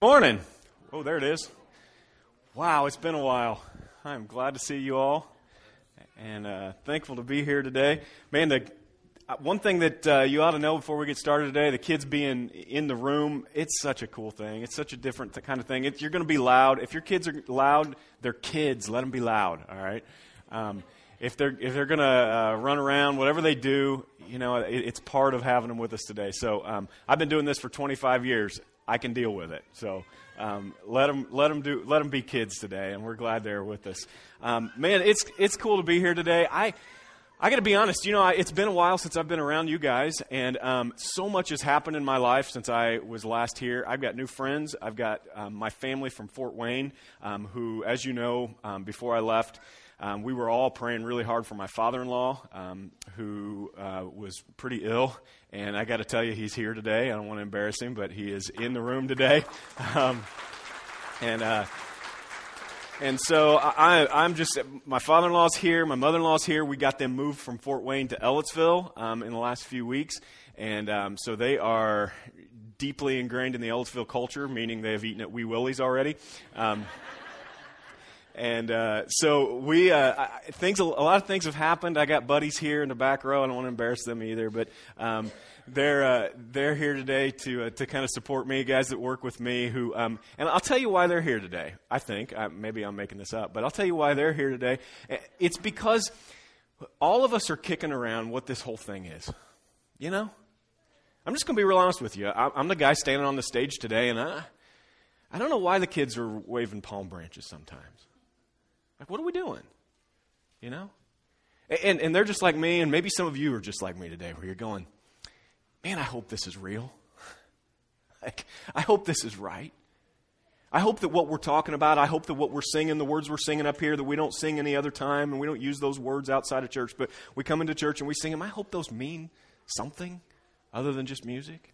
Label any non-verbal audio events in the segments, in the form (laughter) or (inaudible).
Morning. Oh, there it is. Wow, it's been a while. I'm glad to see you all and uh, thankful to be here today. Man, the, uh, one thing that uh, you ought to know before we get started today the kids being in the room, it's such a cool thing. It's such a different kind of thing. It, you're going to be loud. If your kids are loud, they're kids. Let them be loud, all right? Um, if they're, if they're going to uh, run around, whatever they do, you know, it, it's part of having them with us today. So um, I've been doing this for 25 years. I can deal with it. So um, let them let them do let them be kids today, and we're glad they're with us. Um, man, it's it's cool to be here today. I. I got to be honest, you know, I, it's been a while since I've been around you guys, and um, so much has happened in my life since I was last here. I've got new friends. I've got um, my family from Fort Wayne, um, who, as you know, um, before I left, um, we were all praying really hard for my father in law, um, who uh, was pretty ill. And I got to tell you, he's here today. I don't want to embarrass him, but he is in the room today. (laughs) Um, and. Uh, and so I, am just, my father in law's here, my mother in law's here. We got them moved from Fort Wayne to Ellettsville um, in the last few weeks. And um, so they are deeply ingrained in the Ellettsville culture, meaning they have eaten at Wee Willie's already. Um, and uh, so we uh, things a lot of things have happened. I got buddies here in the back row. I don't want to embarrass them either, but um, they're uh, they're here today to uh, to kind of support me, guys that work with me. Who um, and I'll tell you why they're here today. I think maybe I'm making this up, but I'll tell you why they're here today. It's because all of us are kicking around what this whole thing is. You know, I'm just going to be real honest with you. I'm the guy standing on the stage today, and I I don't know why the kids are waving palm branches sometimes. Like, what are we doing? You know? And, and they're just like me, and maybe some of you are just like me today, where you're going, man, I hope this is real. (laughs) like, I hope this is right. I hope that what we're talking about, I hope that what we're singing, the words we're singing up here, that we don't sing any other time and we don't use those words outside of church, but we come into church and we sing them. I hope those mean something other than just music.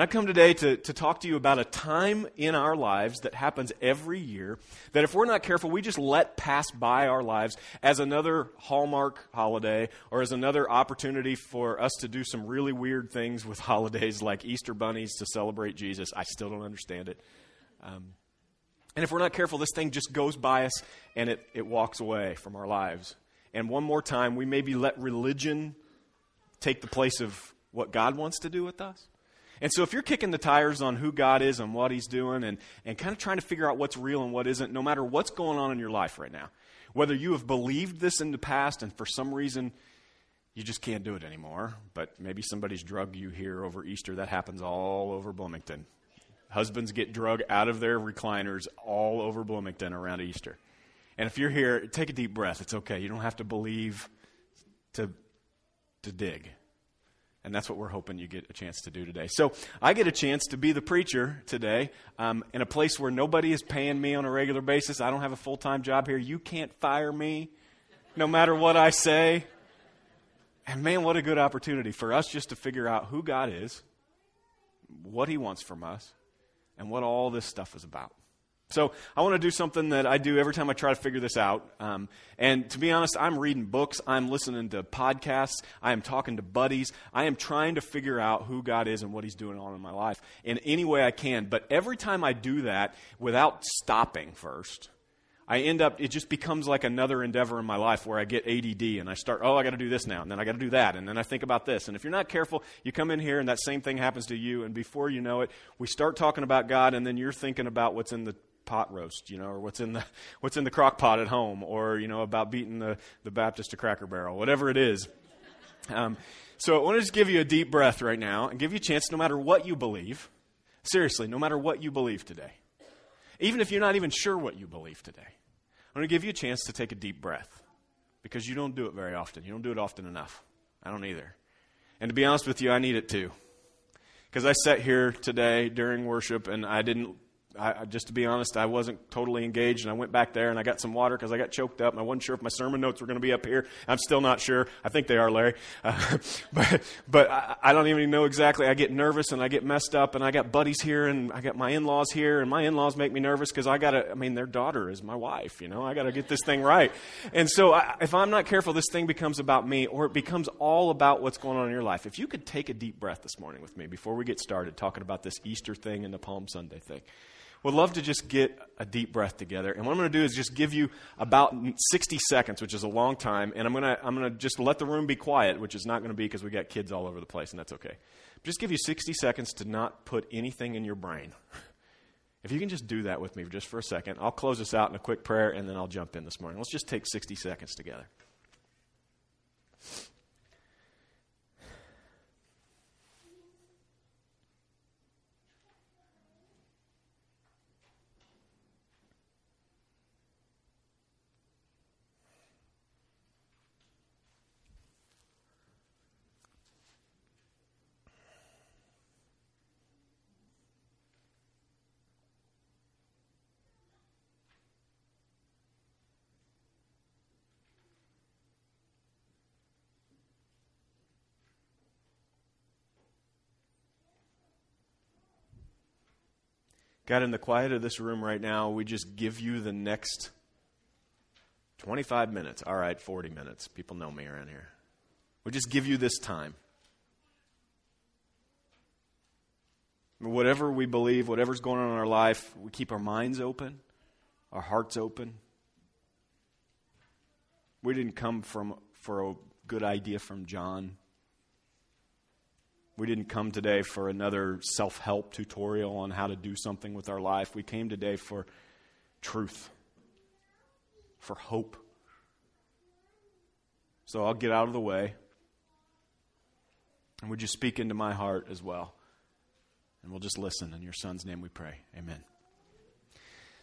And I come today to, to talk to you about a time in our lives that happens every year that if we're not careful, we just let pass by our lives as another Hallmark holiday or as another opportunity for us to do some really weird things with (laughs) holidays like Easter bunnies to celebrate Jesus. I still don't understand it. Um, and if we're not careful, this thing just goes by us and it, it walks away from our lives. And one more time, we maybe let religion take the place of what God wants to do with us. And so if you're kicking the tires on who God is and what He's doing and, and kind of trying to figure out what's real and what isn't, no matter what's going on in your life right now, whether you have believed this in the past and for some reason you just can't do it anymore, but maybe somebody's drugged you here over Easter, that happens all over Bloomington. Husbands get drugged out of their recliners all over Bloomington around Easter. And if you're here, take a deep breath. It's okay. You don't have to believe to, to dig. And that's what we're hoping you get a chance to do today. So I get a chance to be the preacher today um, in a place where nobody is paying me on a regular basis. I don't have a full time job here. You can't fire me no matter what I say. And man, what a good opportunity for us just to figure out who God is, what He wants from us, and what all this stuff is about. So I want to do something that I do every time I try to figure this out. Um, and to be honest, I'm reading books, I'm listening to podcasts, I am talking to buddies, I am trying to figure out who God is and what He's doing on in my life in any way I can. But every time I do that without stopping first, I end up, it just becomes like another endeavor in my life where I get ADD and I start, oh, I got to do this now, and then I got to do that, and then I think about this. And if you're not careful, you come in here and that same thing happens to you, and before you know it, we start talking about God, and then you're thinking about what's in the pot roast, you know, or what's in the (laughs) what's in the crock pot at home, or you know about beating the the Baptist to Cracker Barrel, whatever it is. Um, so I want to just give you a deep breath right now and give you a chance, no matter what you believe, seriously, no matter what you believe today, even if you're not even sure what you believe today, I'm going to give you a chance to take a deep breath because you don't do it very often. You don't do it often enough. I don't either. And to be honest with you, I need it too. Because I sat here today during worship and I didn't I, just to be honest, I wasn't totally engaged, and I went back there and I got some water because I got choked up, and I wasn't sure if my sermon notes were going to be up here. I'm still not sure. I think they are, Larry, (laughs) uh, but but I, I, don't even know exactly. I get nervous and I get messed up, and I got buddies here, and I got my in-laws here, and my in-laws make me nervous because I got to. I mean, their daughter is my wife. You know, I got to get this thing right, and so I, if I'm not careful, this thing becomes about me, or it becomes all about what's going on in your life. If you could take a deep breath this morning with me before we get started talking about this Easter thing and the Palm Sunday thing would love to just get a deep breath together. And what I'm going to do is just give you about 60 seconds, which is a long time, and I'm going to I'm going to just let the room be quiet, which is not going to be because we got kids all over the place, and that's okay. Just give you 60 seconds to not put anything in your brain. (laughs) If you can just do that with me just for a second, I'll close this out in a quick prayer, and then I'll jump in this morning. Let's just take 60 seconds together. God, in the quiet of this room right now, we just give you the next 25 minutes. All right, 40 minutes. People know me around here. We just give you this time. Whatever we believe, whatever's going on in our life, we keep our minds open, our hearts open. We didn't come from for a good idea from John. We didn't come today for another self help tutorial on how to do something with our life. We came today for truth, for hope. So I'll get out of the way. And would you speak into my heart as well? And we'll just listen. In your son's name we pray. Amen.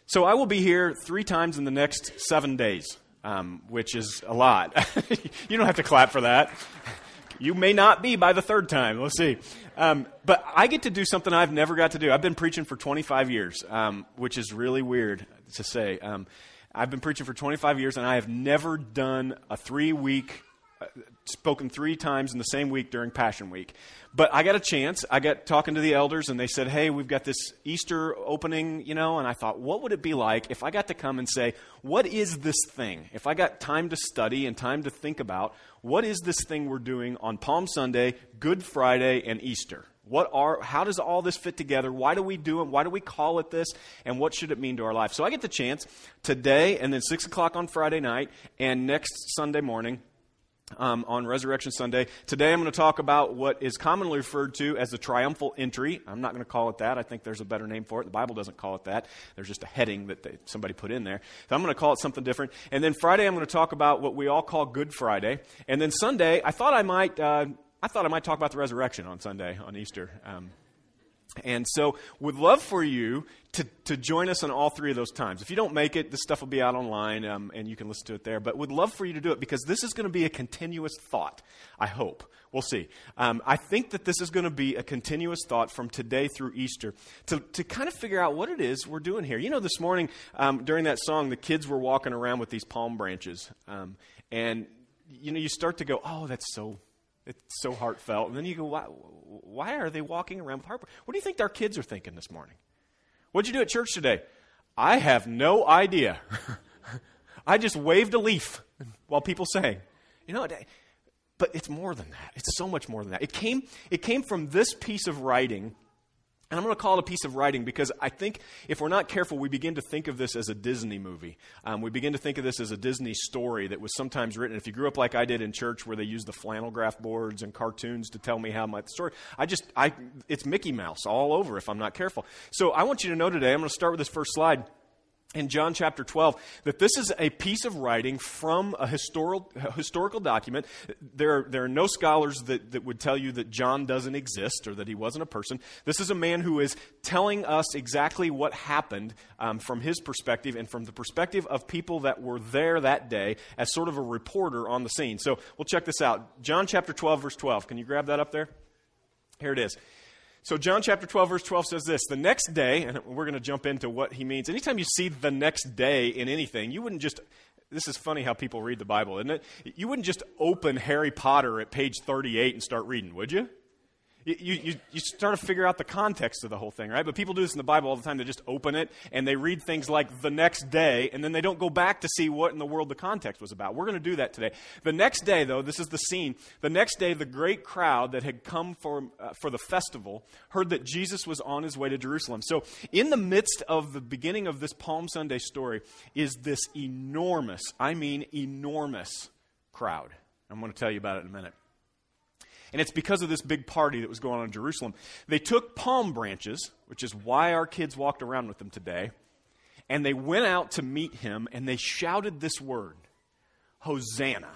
So I will be here three times in the next seven days, um, which is a lot. (laughs) you don't have to clap for that. You may not be by the third time. Let's see. Um, but I get to do something I've never got to do. I've been preaching for 25 years, um, which is really weird to say. Um, I've been preaching for 25 years, and I have never done a three week, uh, spoken three times in the same week during Passion Week. But I got a chance. I got talking to the elders, and they said, Hey, we've got this Easter opening, you know. And I thought, what would it be like if I got to come and say, What is this thing? If I got time to study and time to think about, what is this thing we're doing on Palm Sunday, Good Friday, and Easter? What are, how does all this fit together? Why do we do it? Why do we call it this? And what should it mean to our life? So I get the chance today and then 6 o'clock on Friday night and next Sunday morning um, on Resurrection Sunday. Today I'm going to talk about what is commonly referred to as the triumphal entry. I'm not going to call it that. I think there's a better name for it. The Bible doesn't call it that. There's just a heading that they, somebody put in there. So I'm going to call it something different. And then Friday I'm going to talk about what we all call Good Friday. And then Sunday I thought I might. Uh, I thought I might talk about the resurrection on Sunday, on Easter. Um, and so, would love for you to, to join us on all three of those times. If you don't make it, this stuff will be out online um, and you can listen to it there. But would love for you to do it because this is going to be a continuous thought, I hope. We'll see. Um, I think that this is going to be a continuous thought from today through Easter to, to kind of figure out what it is we're doing here. You know, this morning um, during that song, the kids were walking around with these palm branches. Um, and, you know, you start to go, oh, that's so it's so heartfelt. And then you go, why, why are they walking around with heart? What do you think our kids are thinking this morning? What'd you do at church today? I have no idea. (laughs) I just waved a leaf while people sang. You know, but it's more than that. It's so much more than that. It came, it came from this piece of writing and I'm going to call it a piece of writing because I think if we're not careful, we begin to think of this as a Disney movie. Um, we begin to think of this as a Disney story that was sometimes written. If you grew up like I did in church, where they used the flannel graph boards and cartoons to tell me how my story, I just, I, it's Mickey Mouse all over if I'm not careful. So I want you to know today, I'm going to start with this first slide in John chapter 12 that this is a piece of writing from a historical, historical document. There, there are no scholars that, that would tell you that John doesn't exist or that he wasn't a person. This is a man who is telling us exactly what happened um, from his perspective and from the perspective of people that were there that day as sort of a reporter on the scene. So we'll check this out. John chapter 12, verse 12. Can you grab that up there? Here it is. So, John chapter 12, verse 12 says this The next day, and we're going to jump into what he means. Anytime you see the next day in anything, you wouldn't just, this is funny how people read the Bible, isn't it? You wouldn't just open Harry Potter at page 38 and start reading, would you? You, you, you start to figure out the context of the whole thing, right? But people do this in the Bible all the time. They just open it and they read things like the next day, and then they don't go back to see what in the world the context was about. We're going to do that today. The next day, though, this is the scene. The next day, the great crowd that had come for, uh, for the festival heard that Jesus was on his way to Jerusalem. So, in the midst of the beginning of this Palm Sunday story, is this enormous, I mean enormous crowd. I'm going to tell you about it in a minute. And it's because of this big party that was going on in Jerusalem. They took palm branches, which is why our kids walked around with them today, and they went out to meet him and they shouted this word Hosanna,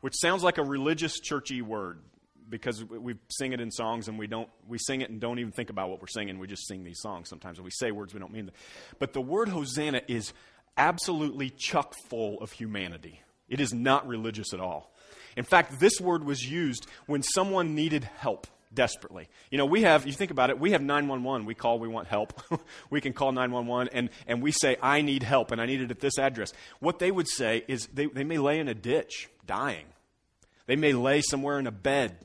which sounds like a religious, churchy word because we sing it in songs and we don't we sing it and don't even think about what we're singing. We just sing these songs sometimes when we say words we don't mean them. But the word hosanna is absolutely chock full of humanity. It is not religious at all in fact, this word was used when someone needed help desperately. You know, we have, you think about it, we have 911. We call, we want help. (laughs) we can call 911 and, and we say, I need help and I need it at this address. What they would say is they, they may lay in a ditch, dying. They may lay somewhere in a bed,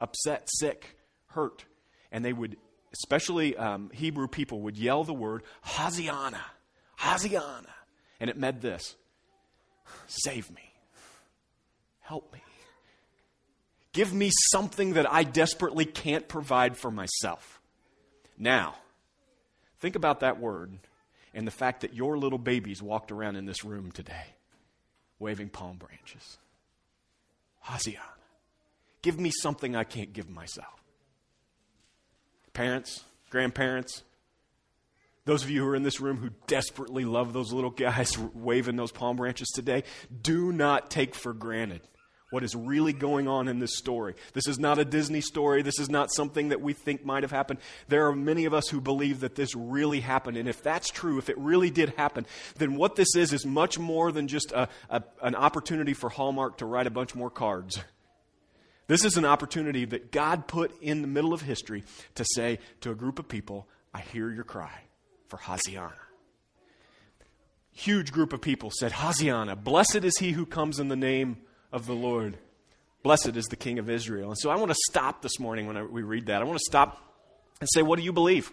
upset, sick, hurt. And they would, especially um, Hebrew people, would yell the word, Haziana, Haziana. And it meant this save me. Help me. Give me something that I desperately can't provide for myself. Now, think about that word and the fact that your little babies walked around in this room today waving palm branches. Hosiana. Give me something I can't give myself. Parents, grandparents, those of you who are in this room who desperately love those little guys (laughs) waving those palm branches today, do not take for granted what is really going on in this story. This is not a Disney story. This is not something that we think might have happened. There are many of us who believe that this really happened. And if that's true, if it really did happen, then what this is is much more than just a, a, an opportunity for Hallmark to write a bunch more cards. This is an opportunity that God put in the middle of history to say to a group of people, I hear your cry for Haziana. Huge group of people said, Haziana, blessed is he who comes in the name of the Lord. Blessed is the King of Israel. And so I want to stop this morning when I, we read that. I want to stop and say, what do you believe?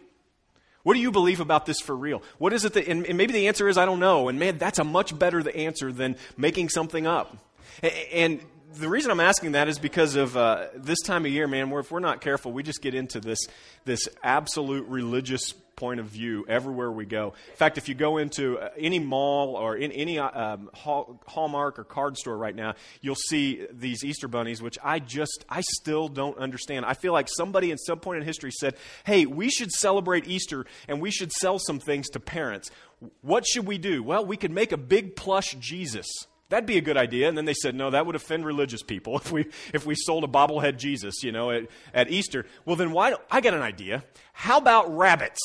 What do you believe about this for real? What is it that, and, and maybe the answer is, I don't know. And man, that's a much better the answer than making something up. And, and the reason I'm asking that is because of uh, this time of year, man, where if we're not careful, we just get into this, this absolute religious point of view everywhere we go. In fact, if you go into uh, any mall or in any uh, um, Hallmark or card store right now, you'll see these Easter bunnies, which I just, I still don't understand. I feel like somebody in some point in history said, hey, we should celebrate Easter and we should sell some things to parents. What should we do? Well, we could make a big plush Jesus. That'd be a good idea. And then they said, no, that would offend religious people (laughs) if we, if we sold a bobblehead Jesus, you know, at, at Easter. Well, then why, I got an idea. How about rabbits?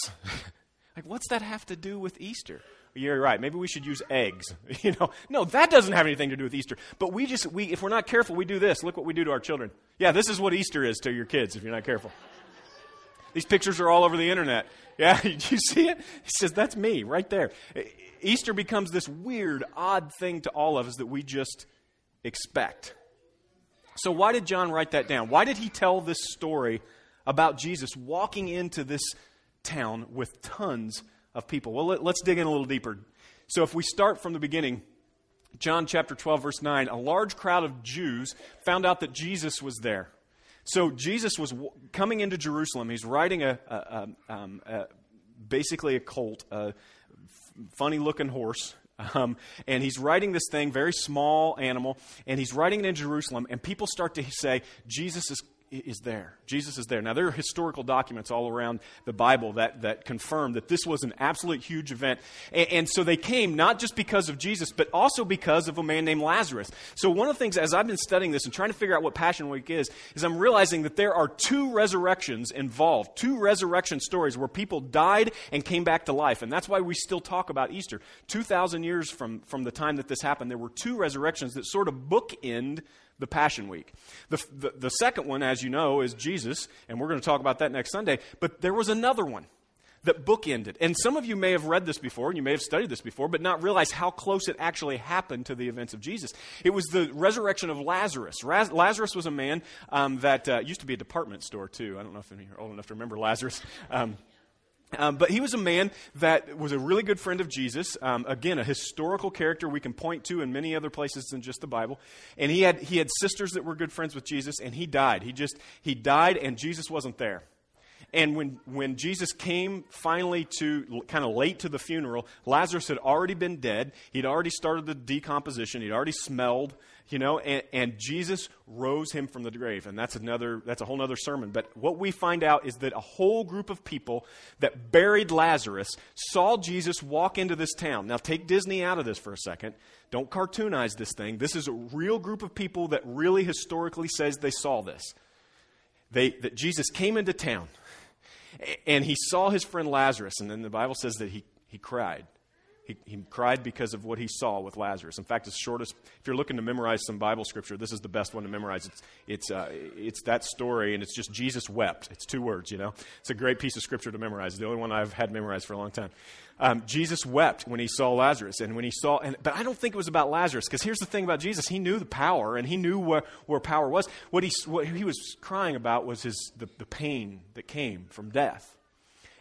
(laughs) like, what's that have to do with Easter? You're right. Maybe we should use eggs. (laughs) You know, no, that doesn't have anything to do with Easter. But we just, we, if we're not careful, we do this. Look what we do to our children. Yeah, this is what Easter is to your kids if you're not careful. These pictures are all over the internet. Yeah, you see it? He says, that's me right there. Easter becomes this weird, odd thing to all of us that we just expect. So, why did John write that down? Why did he tell this story about Jesus walking into this town with tons of people? Well, let, us dig in a little deeper. So, if we start from the beginning, John chapter 12, verse 9, a large crowd of Jews found out that Jesus was there. So, Jesus was coming into Jerusalem. He's riding a, a, a, um, a basically a colt, funny looking horse. Um, and he's riding this thing, very small animal, and he's riding it in Jerusalem. And people start to say, Jesus is is there. Jesus is there. Now, there are historical documents all around the Bible that, that confirm that this was an absolute huge event. And, and, so they came not just because of Jesus, but also because of a man named Lazarus. So, one of the things, as I've been studying this and trying to figure out what Passion Week is, is I'm realizing that there are two resurrections involved, two resurrection stories where people died and came back to life. And that's why we still talk about Easter. 2,000 years from, from the time that this happened, there were two resurrections that sort of bookend the Passion Week. The, the, the second one, as you know, is Jesus, and we're going to talk about that next Sunday. But there was another one that bookended. And some of you may have read this before, and you may have studied this before, but not realize how close it actually happened to the events of Jesus. It was the resurrection of Lazarus. Raz- Lazarus was a man um, that uh, used to be a department store, too. I don't know if you're old enough to remember Lazarus. Um, um, but he was a man that was a really good friend of Jesus. Um, again, a historical character we can point to in many other places than just the Bible. And he had, he had sisters that were good friends with Jesus, and he died. He just, he died, and Jesus wasn't there. And when, when Jesus came finally to kind of late to the funeral, Lazarus had already been dead. He'd already started the decomposition. He'd already smelled, you know, and, and Jesus rose him from the grave. And that's another, that's a whole other sermon. But what we find out is that a whole group of people that buried Lazarus saw Jesus walk into this town. Now take Disney out of this for a second. Don't cartoonize this thing. This is a real group of people that really historically says they saw this. They, that Jesus came into town and he saw his friend Lazarus, and then the Bible says that he, he cried. He, he cried because of what he saw with Lazarus. In fact, it's shortest. If you're looking to memorize some Bible scripture, this is the best one to memorize. It's it's uh, it's that story, and it's just Jesus wept. It's two words. You know, it's a great piece of scripture to memorize. It's the only one I've had memorized for a long time. Um, Jesus wept when he saw Lazarus, and when he saw, and, but I don't think it was about Lazarus, because here's the thing about Jesus: he knew the power, and he knew where, where power was. What he what he was crying about was his the, the pain that came from death.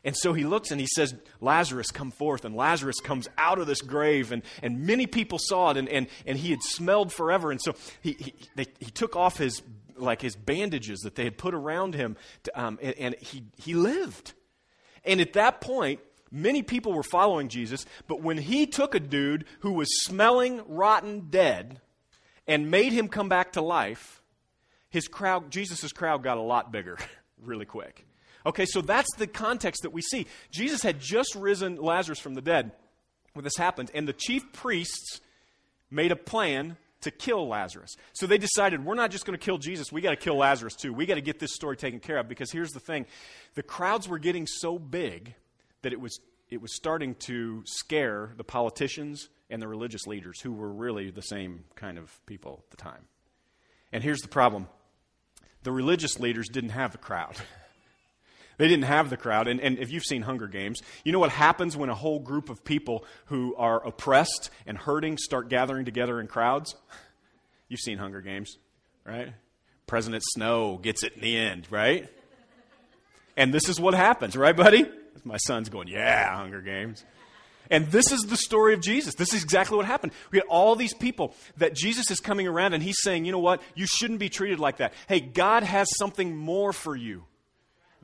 And so he looks and he says, Lazarus, come forth. And Lazarus comes out of this grave. And, and many people saw it, and, and, and he had smelled forever. And so he, he, they, he took off his, like his bandages that they had put around him, to, um, and, and he, he lived. And at that point, many people were following Jesus. But when he took a dude who was smelling rotten dead and made him come back to life, his crowd, Jesus' crowd got a lot bigger (laughs) really quick. Okay, so that's the context that we see. Jesus had just risen Lazarus from the dead when this happened, and the chief priests made a plan to kill Lazarus. So they decided, we're not just going to kill Jesus, we got to kill Lazarus too. We got to get this story taken care of because here's the thing the crowds were getting so big that it was, it was starting to scare the politicians and the religious leaders who were really the same kind of people at the time. And here's the problem the religious leaders didn't have a crowd. (laughs) They didn't have the crowd. And, and if you've seen Hunger Games, you know what happens when a whole group of people who are oppressed and hurting start gathering together in crowds? (laughs) You've seen Hunger Games, right? President Snow gets it in the end, right? And this is what happens, right, buddy? My son's going, yeah, Hunger Games. And this is the story of Jesus. This is exactly what happened. We get all these people that Jesus is coming around and he's saying, you know what? You shouldn't be treated like that. Hey, God has something more for you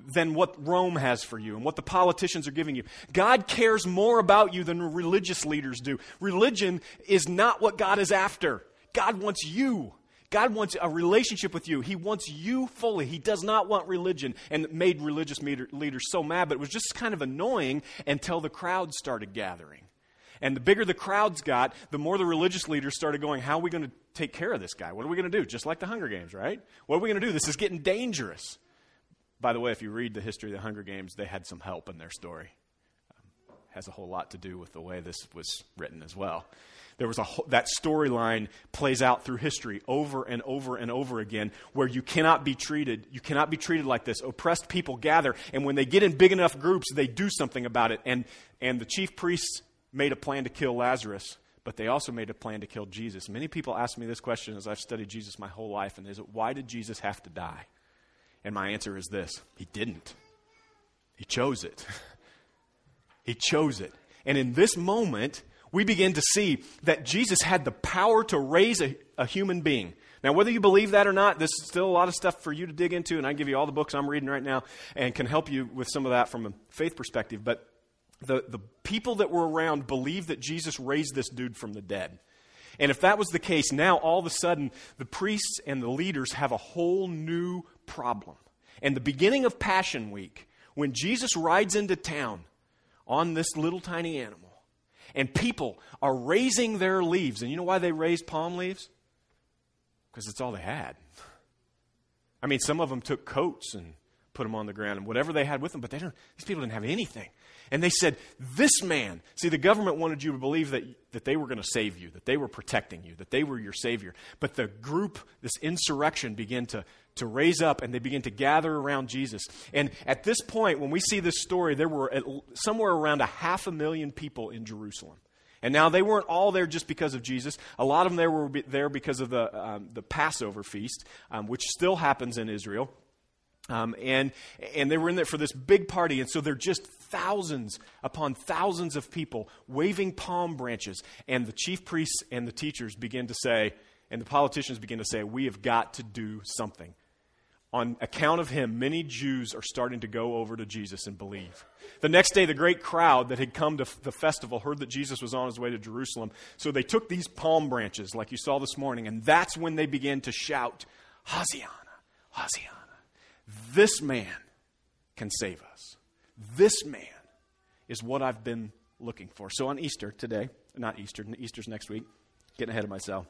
than what Rome has for you and what the politicians are giving you. God cares more about you than religious leaders do. Religion is not what God is after. God wants you. God wants a relationship with you. He wants you fully. He does not want religion and made religious leaders so mad, but it was just kind of annoying until the crowds started gathering. And the bigger the crowds got, the more the religious leaders started going, How are we going to take care of this guy? What are we going to do? Just like the Hunger Games, right? What are we going to do? This is getting dangerous. By the way, if you read the history of the Hunger Games, they had some help in their story. Um, has a whole lot to do with the way this was written as well. There was a that storyline plays out through history over and over and over again, where you cannot be treated. You cannot be treated like this. Oppressed people gather, and when they get in big enough groups, they do something about it. And and the chief priests made a plan to kill Lazarus, but they also made a plan to kill Jesus. Many people ask me this question as I've studied Jesus my whole life, and is it why did Jesus have to die? And my answer is this He didn't. He chose it. (laughs) he chose it. And in this moment, we begin to see that Jesus had the power to raise a, a, human being. Now, whether you believe that or not, this is still a lot of stuff for you to dig into, and I give you all the books I'm reading right now and can help you with some of that from a faith perspective. But the, the people that were around believed that Jesus raised this dude from the dead. And if that was the case, now all of a sudden the priests and the leaders have a whole new problem. And the beginning of Passion Week, when Jesus rides into town on this little tiny animal, and people are raising their leaves. And you know why they raised palm leaves? Because it's all they had. I mean, some of them took coats and put them on the ground and whatever they had with them, but they don't, these people didn't have anything. And they said, This man, see, the government wanted you to believe that, that they were going to save you, that they were protecting you, that they were your savior. But the group, this insurrection, began to, to raise up and they begin to gather around Jesus. And at this point, when we see this story, there were somewhere around a half a million people in Jerusalem. And now they weren't all there just because of Jesus. A lot of them there were there because of the, um, the Passover feast, um, which still happens in Israel. Um, and, and they were in there for this big party. And so they're just thousands upon thousands of people waving palm branches. And the chief priests and the teachers begin to say, and the politicians begin to say, we have got to do something. On account of him, many Jews are starting to go over to Jesus and believe. The next day, the great crowd that had come to the festival heard that Jesus was on his way to Jerusalem. So they took these palm branches, like you saw this morning, and that's when they began to shout, Hosianna, Hosianna. This man can save us. This man is what I've been looking for. So on Easter today, not Easter, Easter's next week, getting ahead of myself.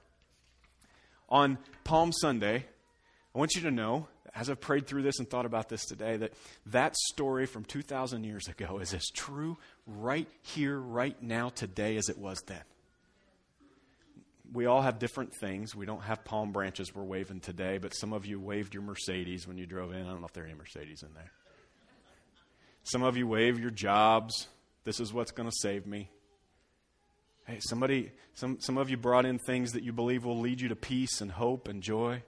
On Palm Sunday, I want you to know, as I've prayed through this and thought about this today, that that story from 2,000 years ago is as true right here, right now, today, as it was then we all have different things. We don't have palm branches we're waving today, but some of you waved your Mercedes when you drove in. I don't know if there are any Mercedes in there. Some of you wave your jobs. This is what's going to save me. Hey, somebody, some, some of you brought in things that you believe will lead you to peace and hope and joy.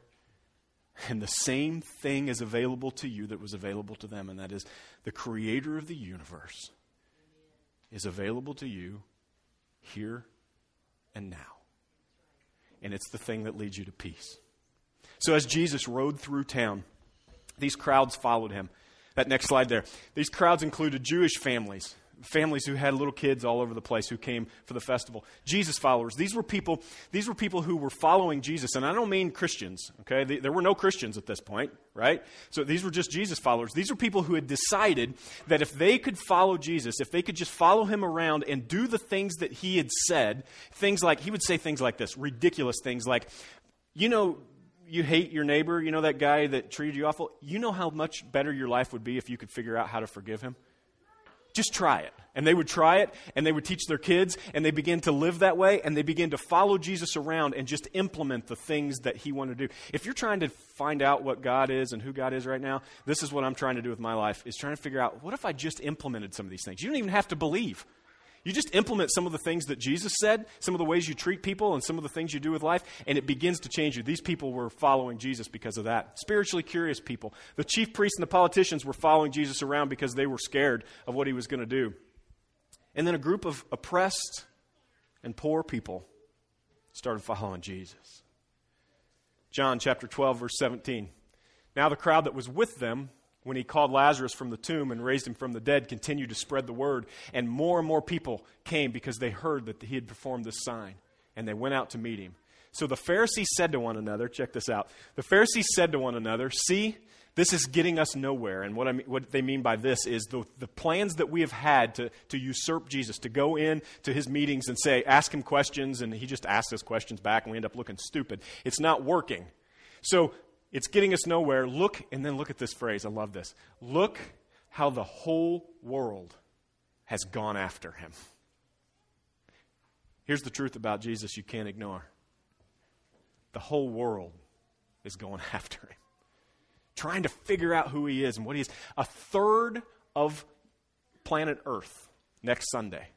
And the same thing is available to you that was available to them, and that is the creator of the universe is available to you here and now and it's the thing that leads you to peace. So as Jesus rode through town, these crowds followed him. That next slide there. These crowds included Jewish families, families who had little kids all over the place who came for the festival. Jesus followers. These were people, these were people who were following Jesus. And I don't mean Christians, okay? There were no Christians at this point, right? So these were just Jesus followers. These were people who had decided that if they could follow Jesus, if they could just follow him around and do the things that he had said, things like, he would say things like this, ridiculous things like, you know, you hate your neighbor, you know that guy that treated you awful, you know how much better your life would be if you could figure out how to forgive him? Just try it. And they would try it, and they would teach their kids, and they begin to live that way, and they begin to follow Jesus around and just implement the things that he wanted to do. If you're trying to find out what God is and who God is right now, this is what I'm trying to do with my life, is trying to figure out, what if I just implemented some of these things? You don't even have to believe. You just implement some of the things that Jesus said, some of the ways you treat people, and some of the things you do with life, and it begins to change you. These people were following Jesus because of that. Spiritually curious people. The chief priests and the politicians were following Jesus around because they were scared of what he was going to do. And then a group of oppressed and poor people started following Jesus. John chapter 12, verse 17. Now the crowd that was with them when he called Lazarus from the tomb and raised him from the dead, continued to spread the word. And more and more people came because they heard that he had performed this sign. And they went out to meet him. So the Pharisees said to one another, check this out. The Pharisees said to one another, See, this is getting us nowhere. And what, I mean, what they mean by this is the, the plans that we have had to, to usurp Jesus, to go in to his meetings and say, ask him questions, and he just asks us questions back, and we end up looking stupid. It's not working. So it's getting us nowhere. Look, and then look at this phrase. I love this. Look how the whole world has gone after him. Here's the truth about Jesus you can't ignore the whole world is going (laughs) after him, trying to figure out who he is and what he is. A third of planet Earth next Sunday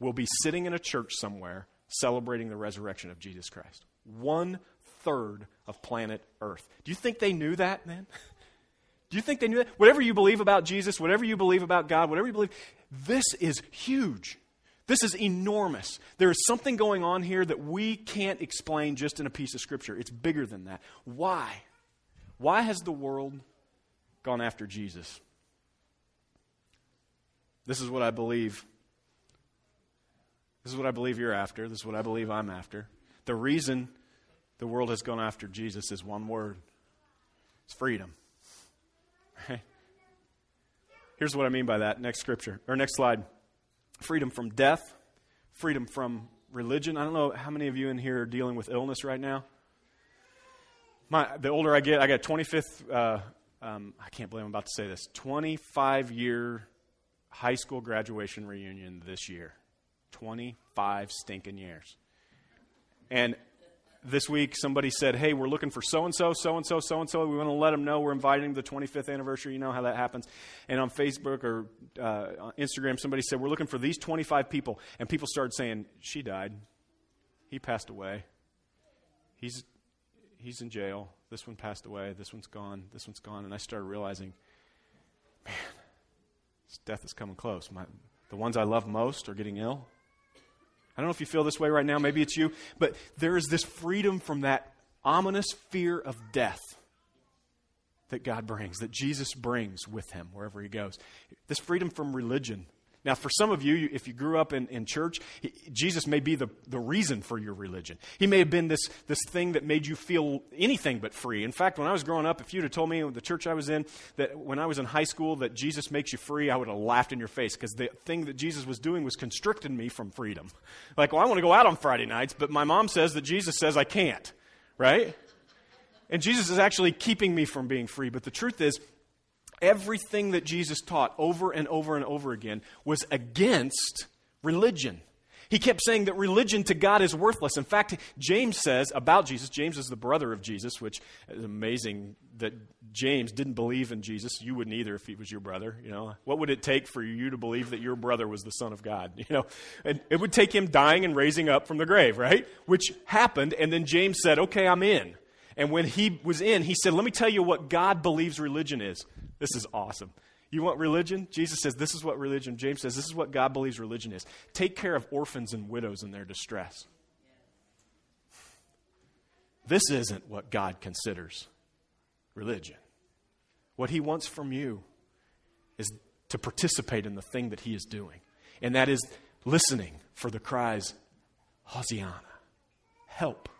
will be sitting in a church somewhere celebrating the resurrection of Jesus Christ. One third of planet Earth. Do you think they knew that, man? (laughs) Do you think they knew that? Whatever you believe about Jesus, whatever you believe about God, whatever you believe, this is huge. This is enormous. There is something going on here that we can't explain just in a piece of Scripture. It's bigger than that. Why? Why has the world gone after Jesus? This is what I believe. This is what I believe you're after. This is what I believe I'm after. The reason the world has gone after Jesus is one word it's freedom. (laughs) Here's what I mean by that. Next scripture, or next slide. Freedom from death, freedom from religion. I don't know how many of you in here are dealing with illness right now. My, the older I get, I got 25th uh, um, I can't believe I'm about to say this, 25 year high school graduation reunion this year. 25 stinking years. And this week somebody said, Hey, we're looking for so and so, so and so, so and so. We want to let them know we're inviting the 25th anniversary. You know how that happens. And on Facebook or uh, Instagram, somebody said, We're looking for these 25 people. And people started saying, She died. He passed away. He's, he's in jail. This one passed away. This one's gone. This one's gone. And I started realizing, man, death is coming close. My, the ones I love most are getting ill. I don't know if you feel this way right now. Maybe it's you. But there is this freedom from that ominous fear of death that God brings, that Jesus brings with him wherever he goes. This freedom from religion. Now, for some of you, if you grew up in, in church, Jesus may be the, the reason for your religion. He may have been this, this thing that made you feel anything but free. In fact, when I was growing up, if you'd have told me the church I was in that when I was in high school that Jesus makes you free, I would have laughed in your face because the thing that Jesus was doing was constricting me from freedom. Like, well, I want to go out on Friday nights, but my mom says that Jesus says I can't, right? And Jesus is actually keeping me from being free. But the truth is, everything that Jesus taught over and over and over again was against religion. He kept saying that religion to God is worthless. In fact, James says about Jesus, James is the brother of Jesus, which is amazing that James didn't believe in Jesus. You wouldn't either if he was your brother, you know. What would it take for you to believe that your brother was the son of God, (laughs) you know? And it would take him dying and raising up from the grave, right? Which happened and then James said, "Okay, I'm in." And when he was in, he said, "Let me tell you what God believes religion is." This is awesome. You want religion? Jesus says this is what religion. James says this is what God believes religion is. Take care of orphans and widows in their distress. This isn't what God considers religion. What he wants from you is to participate in the thing that he is doing, and that is listening for the cries, Hosiana, help.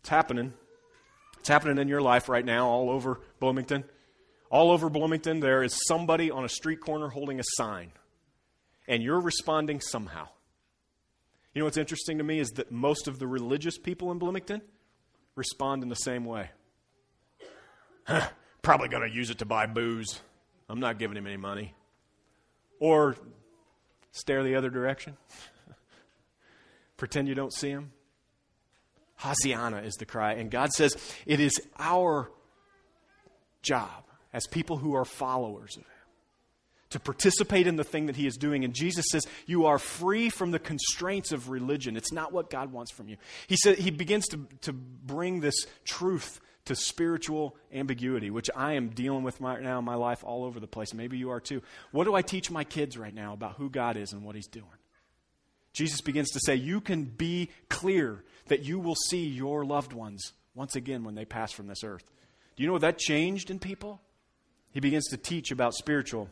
It's happening. It's happening in your life right now, all over Bloomington. All over Bloomington, there is somebody on a street corner holding a sign, and you're responding somehow. You know what's interesting to me is that most of the religious people in Bloomington respond in the same way. (laughs) Huh, probably going to use it to buy booze. I'm not giving him any money. Or stare the other direction. (laughs) Pretend you don't see him. Hosiana is the cry. And God says it is our job as people who are followers of Him, to participate in the thing that He is doing. And Jesus says, You are free from the constraints of religion. It's not what God wants from you. He, said, he begins to, to bring this truth to spiritual ambiguity, which I am dealing with right now in my life all over the place. Maybe you are too. What do I teach my kids right now about who God is and what He's doing? Jesus begins to say, You can be clear that you will see your loved ones once again when they pass from this earth. Do you know that changed in people? He begins to teach about spiritual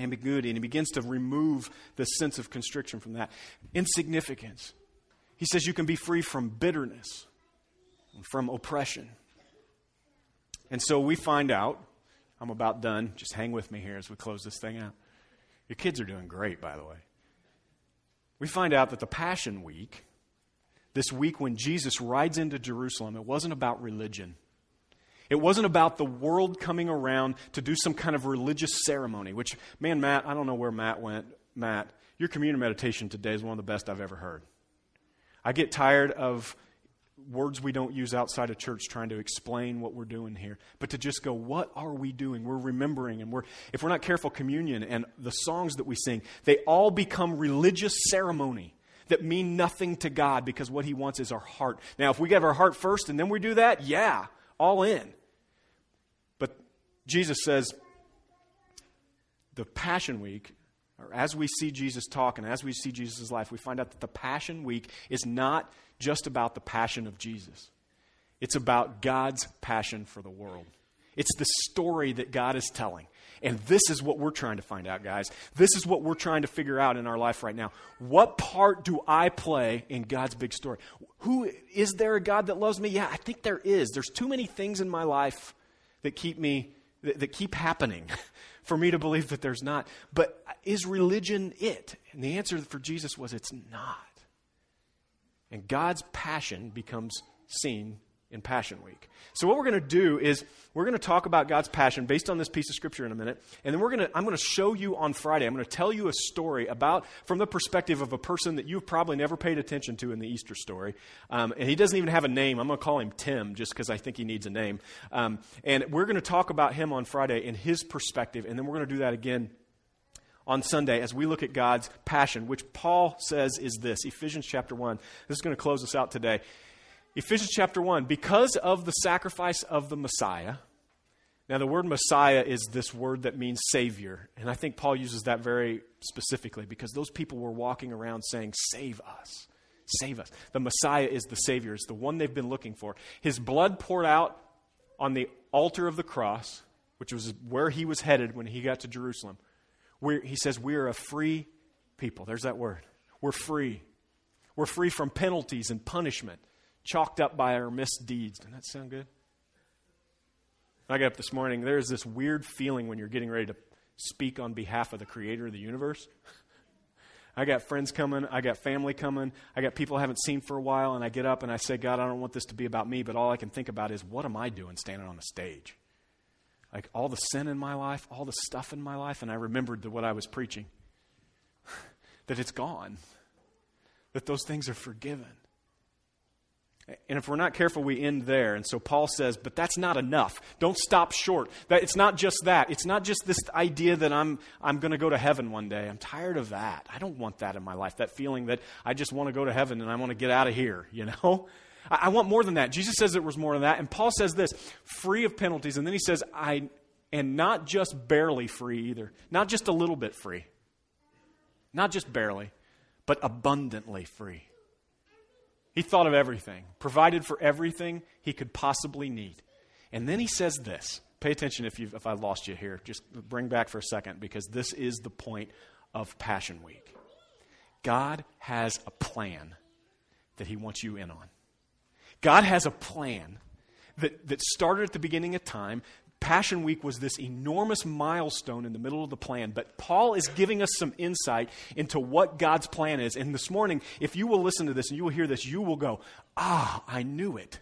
ambiguity and he begins to remove the sense of constriction from that. Insignificance. He says you can be free from bitterness, from oppression. And so we find out, I'm about done. Just hang with me here as we close this thing out. Your kids are doing great, by the way. We find out that the Passion Week, this week when Jesus rides into Jerusalem, it wasn't about religion. It wasn't about the world coming around to do some kind of religious ceremony, which, man, Matt, I don't know where Matt went. Matt, your communion meditation today is one of the best I've ever heard. I get tired of words we don't use outside of church trying to explain what we're doing here, but to just go, what are we doing? We're remembering, and we're, if we're not careful, communion and the songs that we sing, they all become religious ceremony that mean nothing to God because what He wants is our heart. Now, if we give our heart first and then we do that, yeah, all in. But Jesus says, the Passion Week, or as we see Jesus talk and as we see Jesus' life, we find out that the Passion Week is not just about the passion of Jesus, it's about God's passion for the world. It's the story that God is telling. And this is what we're trying to find out, guys. This is what we're trying to figure out in our life right now. What part do I play in God's big story? Who is there a God that loves me? Yeah, I think there is. There's too many things in my life that keep me that, that keep happening (laughs) for me to believe that there's not. But is religion it? And the answer for Jesus was it's not. And God's passion becomes seen in Passion Week. So what we're going to do is we're going to talk about God's passion based on this piece of scripture in a minute, and then we're going to I'm going to show you on Friday. I'm going to tell you a story about from the perspective of a person that you've probably never paid attention to in the Easter story, um, and he doesn't even have a name. I'm going to call him Tim just because I think he needs a name, um, and we're going to talk about him on Friday in his perspective, and then we're going to do that again on Sunday as we look at God's passion, which Paul says is this Ephesians chapter 1. This is going to close us out today. Ephesians chapter 1, because of the sacrifice of the Messiah. Now, the word Messiah is this word that means Savior. And I think Paul uses that very specifically because those people were walking around saying, Save us. Save us. The Messiah is the Savior, it's the one they've been looking for. His blood poured out on the altar of the cross, which was where he was headed when he got to Jerusalem. We're, he says, We are a free people. There's that word. We're free. We're free from penalties and punishment chalked up by our misdeeds. Doesn't that sound good? I got up this morning. There's this weird feeling when you're getting ready to speak on behalf of the creator of the universe. (laughs) I got friends coming. I got family coming. I got people I haven't seen for a while. And I get up and I say, God, I don't want this to be about me, but all I can think about is, what am I doing standing on a stage? Like all the sin in my life, all the stuff in my life. And I remembered what I was preaching (laughs) that it's gone, that those things are forgiven. And if we're not careful, we end there. And so Paul says, but that's not enough. Don't stop short. That, it's not just that. It's not just this idea that I'm, I'm going to go to heaven one day. I'm tired of that. I don't want that in my life. That feeling that I just want to go to heaven and I want to get out of here, you know? (laughs) I, I want more than that. Jesus says it was more than that. And Paul says this free of penalties. And then he says, I, and not just barely free either, not just a little bit free, not just barely, but abundantly free. He thought of everything, provided for everything he could possibly need. And then he says this. Pay attention if, you've if I lost you here. Just bring back for a second because this is the point of Passion Week. God has a plan that he wants you in on. God has a plan that, that started at the beginning of time Passion Week was this enormous milestone in the middle of the plan, but Paul is giving us some insight into what God's plan is. And this morning, if you will listen to this and you will hear this, you will go, Ah, I knew it.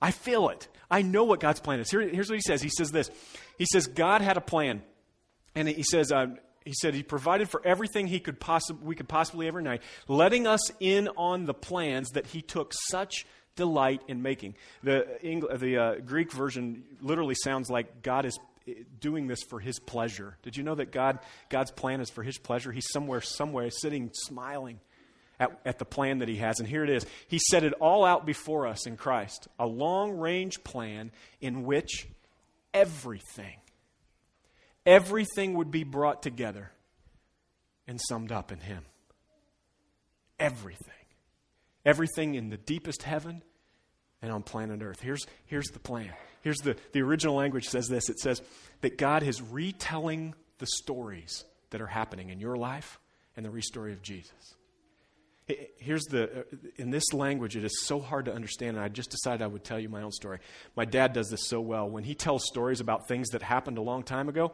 I feel it. I know what God's plan is. Here, here's what he says He says this He says, God had a plan. And he says, uh, he said he provided for everything he could possi- we could possibly ever need, letting us in on the plans that he took such delight in making. The, the uh, Greek version literally sounds like God is eh, doing this for his pleasure. Did you know that God, God's plan is for his pleasure? He's somewhere, somewhere sitting, smiling at, at the plan that he has. And here it is. He set it all out before us in Christ a long range plan in which everything, everything would be brought together and summed up in him. Everything. Everything in the deepest heaven and on planet Earth. Here's, here's the plan. Here's the, the original language says this it says that God is retelling the stories that are happening in your life and the restory of Jesus. Here's the, in this language, it is so hard to understand, and I just decided I would tell you my own story. My dad does this so well. When he tells stories about things that happened a long time ago,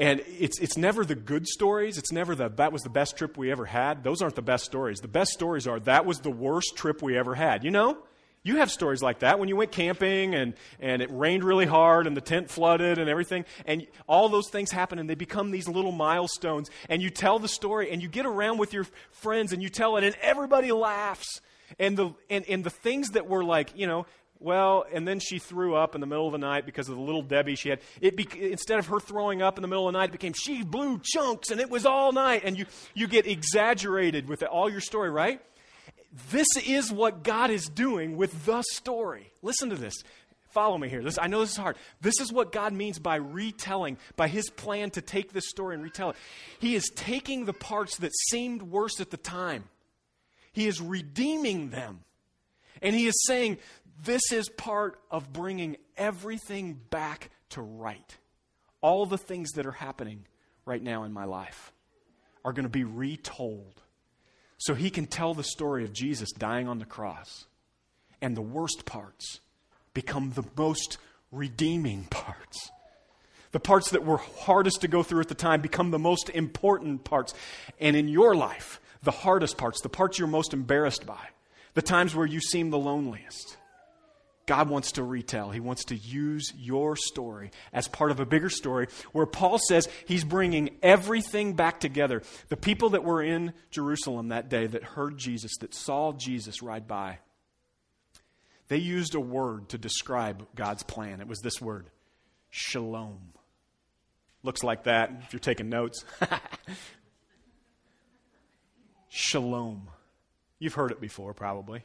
and it's, it's never the good stories. It's never the, that was the best trip we ever had. Those aren't the best stories. The best stories are, that was the worst trip we ever had. You know? You have stories like that when you went camping and, and it rained really hard and the tent flooded and everything. And all those things happen and they become these little milestones. And you tell the story and you get around with your friends and you tell it and everybody laughs. And the, and, and the things that were like, you know, well, and then she threw up in the middle of the night because of the little Debbie she had. It be, instead of her throwing up in the middle of the night, it became she blew chunks and it was all night. And you, you get exaggerated with all your story, right? This is what God is doing with the story. Listen to this. Follow me here. This, I know this is hard. This is what God means by retelling, by his plan to take this story and retell it. He is taking the parts that seemed worse at the time, he is redeeming them. And he is saying, this is part of bringing everything back to right. All the things that are happening right now in my life are going to be retold. So he can tell the story of Jesus dying on the cross. And the worst parts become the most redeeming parts. The parts that were hardest to go through at the time become the most important parts. And in your life, the hardest parts, the parts you're most embarrassed by, the times where you seem the loneliest, God wants to retell. He wants to use your story as part of a bigger story where Paul says he's bringing everything back together. The people that were in Jerusalem that day that heard Jesus, that saw Jesus ride by, they used a word to describe God's plan. It was this word shalom. Looks like that if you're taking notes. (laughs) shalom. You've heard it before, probably.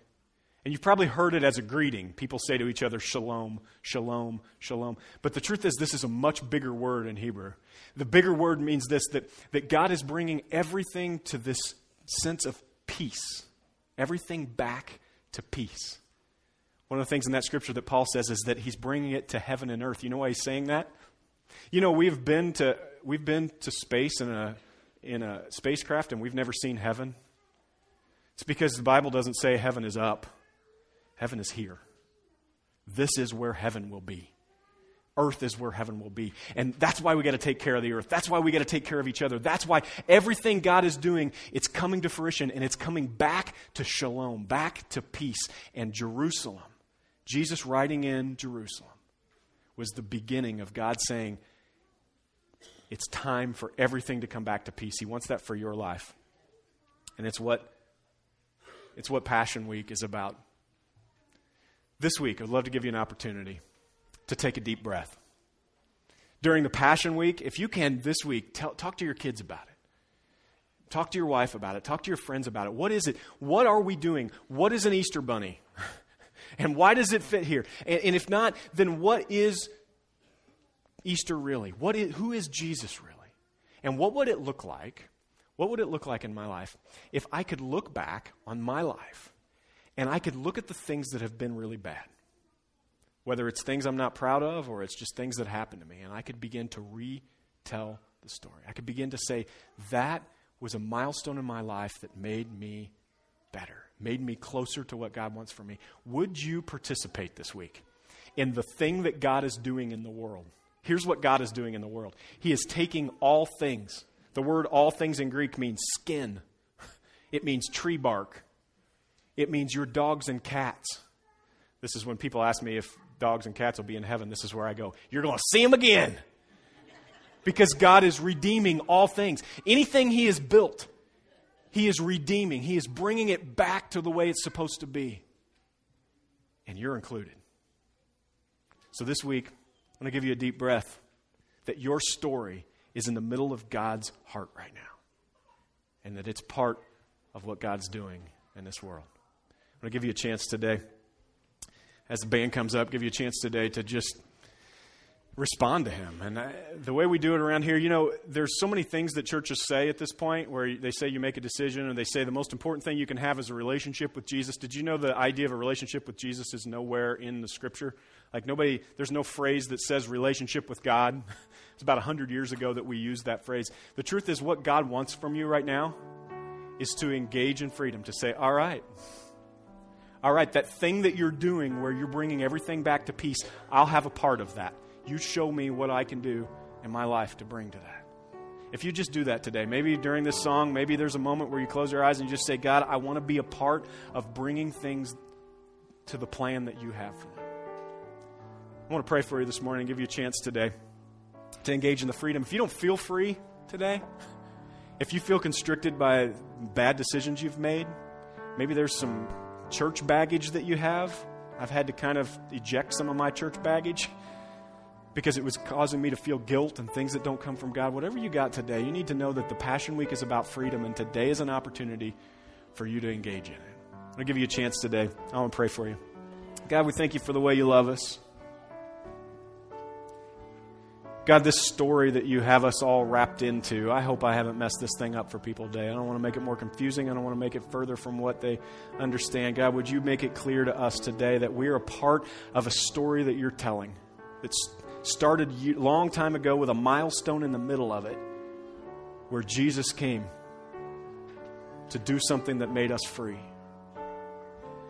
And you've probably heard it as a greeting. People say to each other, shalom, shalom, shalom. But the truth is, this is a much bigger word in Hebrew. The bigger word means this that, that God is bringing everything to this sense of peace, everything back to peace. One of the things in that scripture that Paul says is that he's bringing it to heaven and earth. You know why he's saying that? You know, we've been to, we've been to space in a, in a spacecraft and we've never seen heaven. It's because the Bible doesn't say heaven is up. Heaven is here. This is where heaven will be. Earth is where heaven will be. And that's why we got to take care of the earth. That's why we got to take care of each other. That's why everything God is doing, it's coming to fruition and it's coming back to shalom, back to peace. And Jerusalem, Jesus riding in Jerusalem, was the beginning of God saying, it's time for everything to come back to peace. He wants that for your life. And it's what it's what Passion Week is about. This week, I'd love to give you an opportunity to take a deep breath. During the Passion Week, if you can this week, tell, talk to your kids about it. Talk to your wife about it. Talk to your friends about it. What is it? What are we doing? What is an Easter bunny? (laughs) and why does it fit here? And, and, if not, then what is Easter really? What is, who is Jesus really? And what would it look like? What would it look like in my life if I could look back on my life and I could look at the things that have been really bad, whether it's things I'm not proud of or it's just things that happened to me, and I could begin to retell the story. I could begin to say, that was a milestone in my life that made me better, made me closer to what God wants for me. Would you participate this week in the thing that God is doing in the world? Here's what God is doing in the world He is taking all things. The word all things in Greek means skin, (laughs) it means tree bark, it means your dogs and cats. This is when people ask me if dogs and cats will be in heaven. This is where I go. You're going to see them again. Because God is redeeming all things. Anything He has built, He is redeeming. He is bringing it back to the way it's supposed to be. And you're included. So this week, I'm going to give you a deep breath that your story is in the middle of God's heart right now. And that it's part of what God's doing in this world. Going to give you a chance today, as the band comes up, give you a chance today to just respond to him. And I, the way we do it around here, you know, there's so many things that churches say at this point where they say you make a decision and they say the most important thing you can have is a relationship with Jesus. Did you know the idea of a relationship with Jesus is nowhere in the scripture? Like nobody, there's no phrase that says relationship with God. (laughs) It's about 100 years ago that we used that phrase. The truth is, what God wants from you right now is to engage in freedom, to say, all right, all right, that thing that you're doing where you're bringing everything back to peace, I'll have a part of that. You show me what I can do in my life to bring to that. If you just do that today, maybe during this song, maybe there's a moment where you close your eyes and you just say, God, I want to be a part of bringing things to the plan that you have for me. I want to pray for you this morning and give you a chance today to engage in the freedom. If you don't feel free today, if you feel constricted by bad decisions you've made, maybe there's some church baggage that you have. I've had to kind of eject some of my church baggage because it was causing me to feel guilt and things that don't come from God. Whatever you got today, you need to know that the Passion Week is about freedom, and today is an opportunity for you to engage in it. To give you a chance today. I want to pray for you. God, we thank you for the way you love us. God, this story that you have us all wrapped into, I hope I haven't messed this thing up for people today. I don't want to make it more confusing. I don't want to make it further from what they understand. God, would you make it clear to us today that we are a part of a story that you're telling that started a long time ago with a milestone in the middle of it where Jesus came to do something that made us free.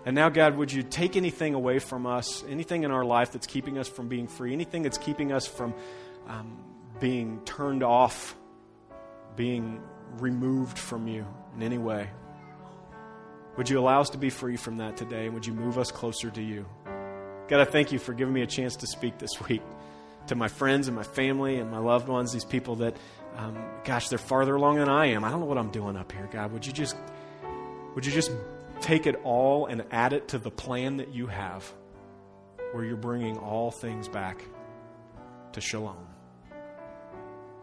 And now, God, would you take anything away from us, anything in our life that's keeping us from being free, anything that's keeping us from um, being turned off, being removed from you in any way. Would you allow us to be free from that today? And would you move us closer to you? God, I thank you for giving me a chance to speak this week to my friends and my family and my loved ones, these people that, um, gosh, they're farther along than I am. I don't know what I'm doing up here, God. Would you just, would you just take it all and add it to the plan that you have, where you're bringing all things back to shalom?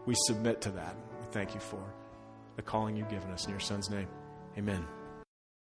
We submit to that. We thank you for the calling you've given us in your Son's name. Amen.